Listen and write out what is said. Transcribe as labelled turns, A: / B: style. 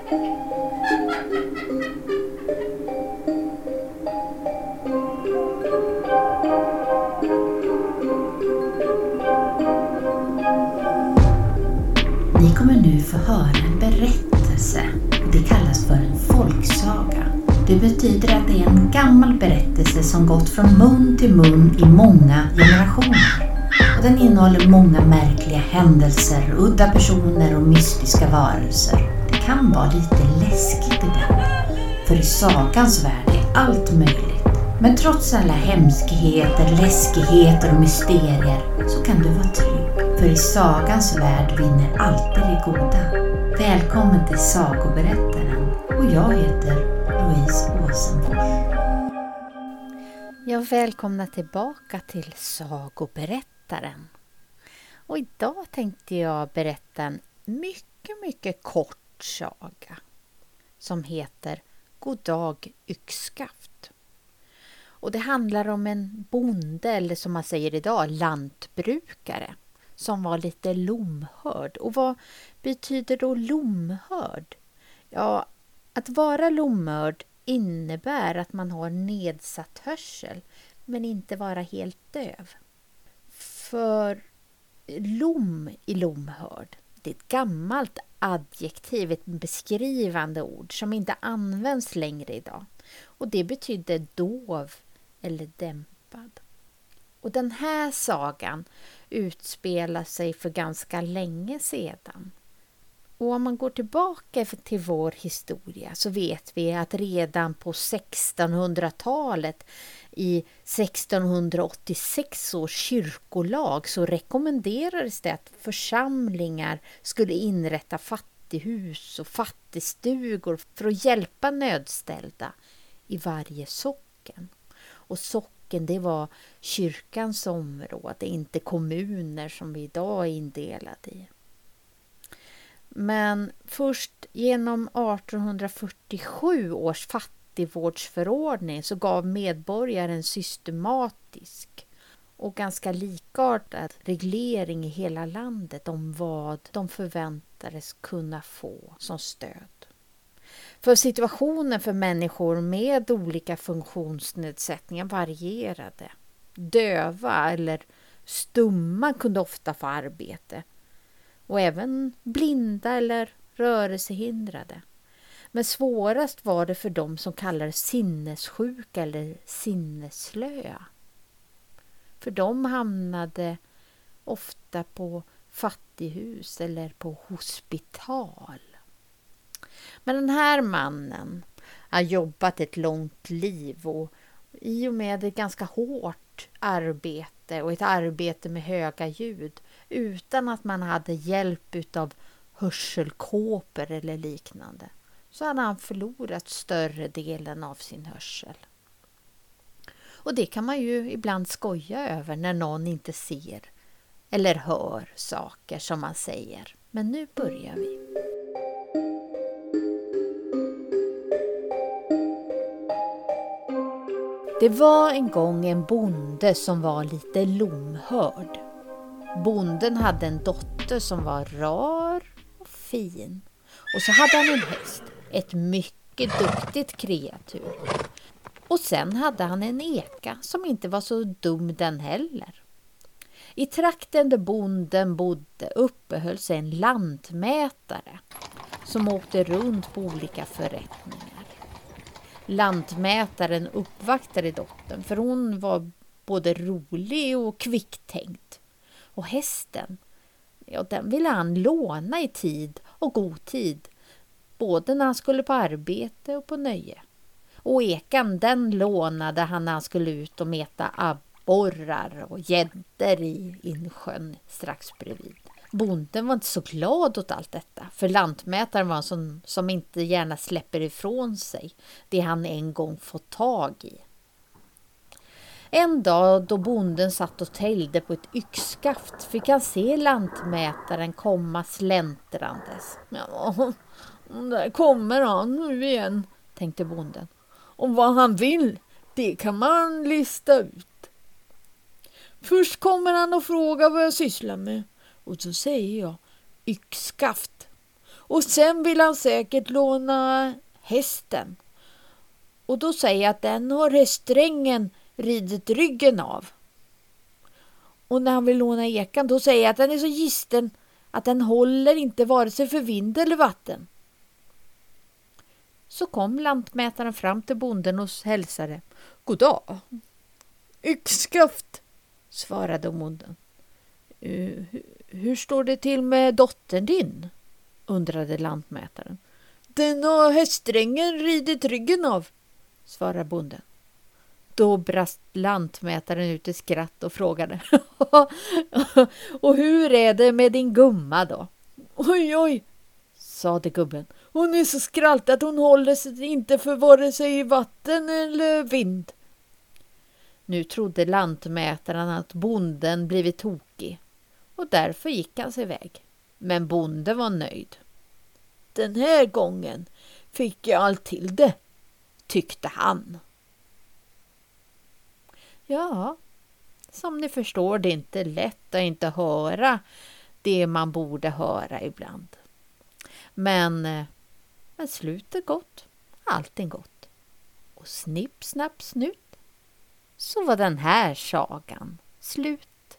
A: Ni kommer nu få höra en berättelse. Det kallas för en folksaga. Det betyder att det är en gammal berättelse som gått från mun till mun i många generationer. Och den innehåller många märkliga händelser, udda personer och mystiska varelser. Kan vara lite läskigt ibland. För i sagans värld är allt möjligt. Men trots alla hemskheter, läskigheter och mysterier så kan du vara trygg. För i sagans värld vinner alltid det goda. Välkommen till Sagoberättaren och jag heter Louise Åsenfors.
B: Ja, välkomna tillbaka till Sagoberättaren. Och idag tänkte jag berätta en mycket, mycket kort saga som heter God dag yxskaft. Och det handlar om en bonde, eller som man säger idag, lantbrukare som var lite lomhörd. Och vad betyder då lomhörd? Ja, att vara lomhörd innebär att man har nedsatt hörsel men inte vara helt döv. För lom i lomhörd, det är ett gammalt adjektiv, ett beskrivande ord som inte används längre idag. Och det betyder dov eller dämpad. Och den här sagan utspelar sig för ganska länge sedan. Och om man går tillbaka till vår historia så vet vi att redan på 1600-talet i 1686 års kyrkolag så rekommenderades det att församlingar skulle inrätta fattighus och fattigstugor för att hjälpa nödställda i varje socken. Och socken det var kyrkans område, inte kommuner som vi idag är indelade i. Men först genom 1847 års fattigvårdsförordning så gav medborgaren systematisk och ganska likartad reglering i hela landet om vad de förväntades kunna få som stöd. För situationen för människor med olika funktionsnedsättningar varierade. Döva eller stumma kunde ofta få arbete och även blinda eller rörelsehindrade. Men svårast var det för dem som kallades sinnessjuka eller sinnesslöa. För de hamnade ofta på fattighus eller på hospital. Men den här mannen har jobbat ett långt liv och i och med ett ganska hårt arbete och ett arbete med höga ljud utan att man hade hjälp av hörselkåpor eller liknande så hade han förlorat större delen av sin hörsel. Och det kan man ju ibland skoja över när någon inte ser eller hör saker som man säger. Men nu börjar vi. Det var en gång en bonde som var lite lomhörd. Bonden hade en dotter som var rar och fin. Och så hade han en häst, ett mycket duktigt kreatur. Och sen hade han en eka som inte var så dum den heller. I trakten där bonden bodde uppehöll sig en lantmätare som åkte runt på olika förrättningar. Lantmätaren uppvaktade dottern för hon var både rolig och kvicktänkt. Och hästen, ja, den ville han låna i tid och god tid, både när han skulle på arbete och på nöje. Och ekan, den lånade han när han skulle ut och meta abborrar och gäddor i insjön strax bredvid. Bonden var inte så glad åt allt detta, för lantmätaren var en sån som inte gärna släpper ifrån sig det han en gång fått tag i. En dag då bonden satt och täljde på ett yxskaft fick han se lantmätaren komma släntrandes. Ja, där kommer han nu igen, tänkte bonden. Och vad han vill, det kan man lista ut. Först kommer han och frågar vad jag sysslar med och så säger jag yxskaft. och sen vill han säkert låna hästen. Och då säger jag att den har häststrängen ridit ryggen av. Och när han vill låna ekan då säger jag att den är så gisten att den håller inte vare sig för vind eller vatten. Så kom lantmätaren fram till bonden och hälsade. God dag. Yxskaft, svarade bonden. Uh, hur står det till med dottern din? undrade lantmätaren. Den har häststrängen ridit ryggen av, svarade bonden. Då brast lantmätaren ut i skratt och frågade. och hur är det med din gumma då? Oj, oj, sade gubben. Hon är så skraltig att hon håller sig inte för vare sig vatten eller vind. Nu trodde lantmätaren att bonden blivit tokig och därför gick han sig iväg. Men bonden var nöjd. Den här gången fick jag allt till det, tyckte han. Ja, som ni förstår det är inte lätt att inte höra det man borde höra ibland. Men, eh, men slutet gott, allting gott. Och snipp, snapp, snut så var den här sagan slut.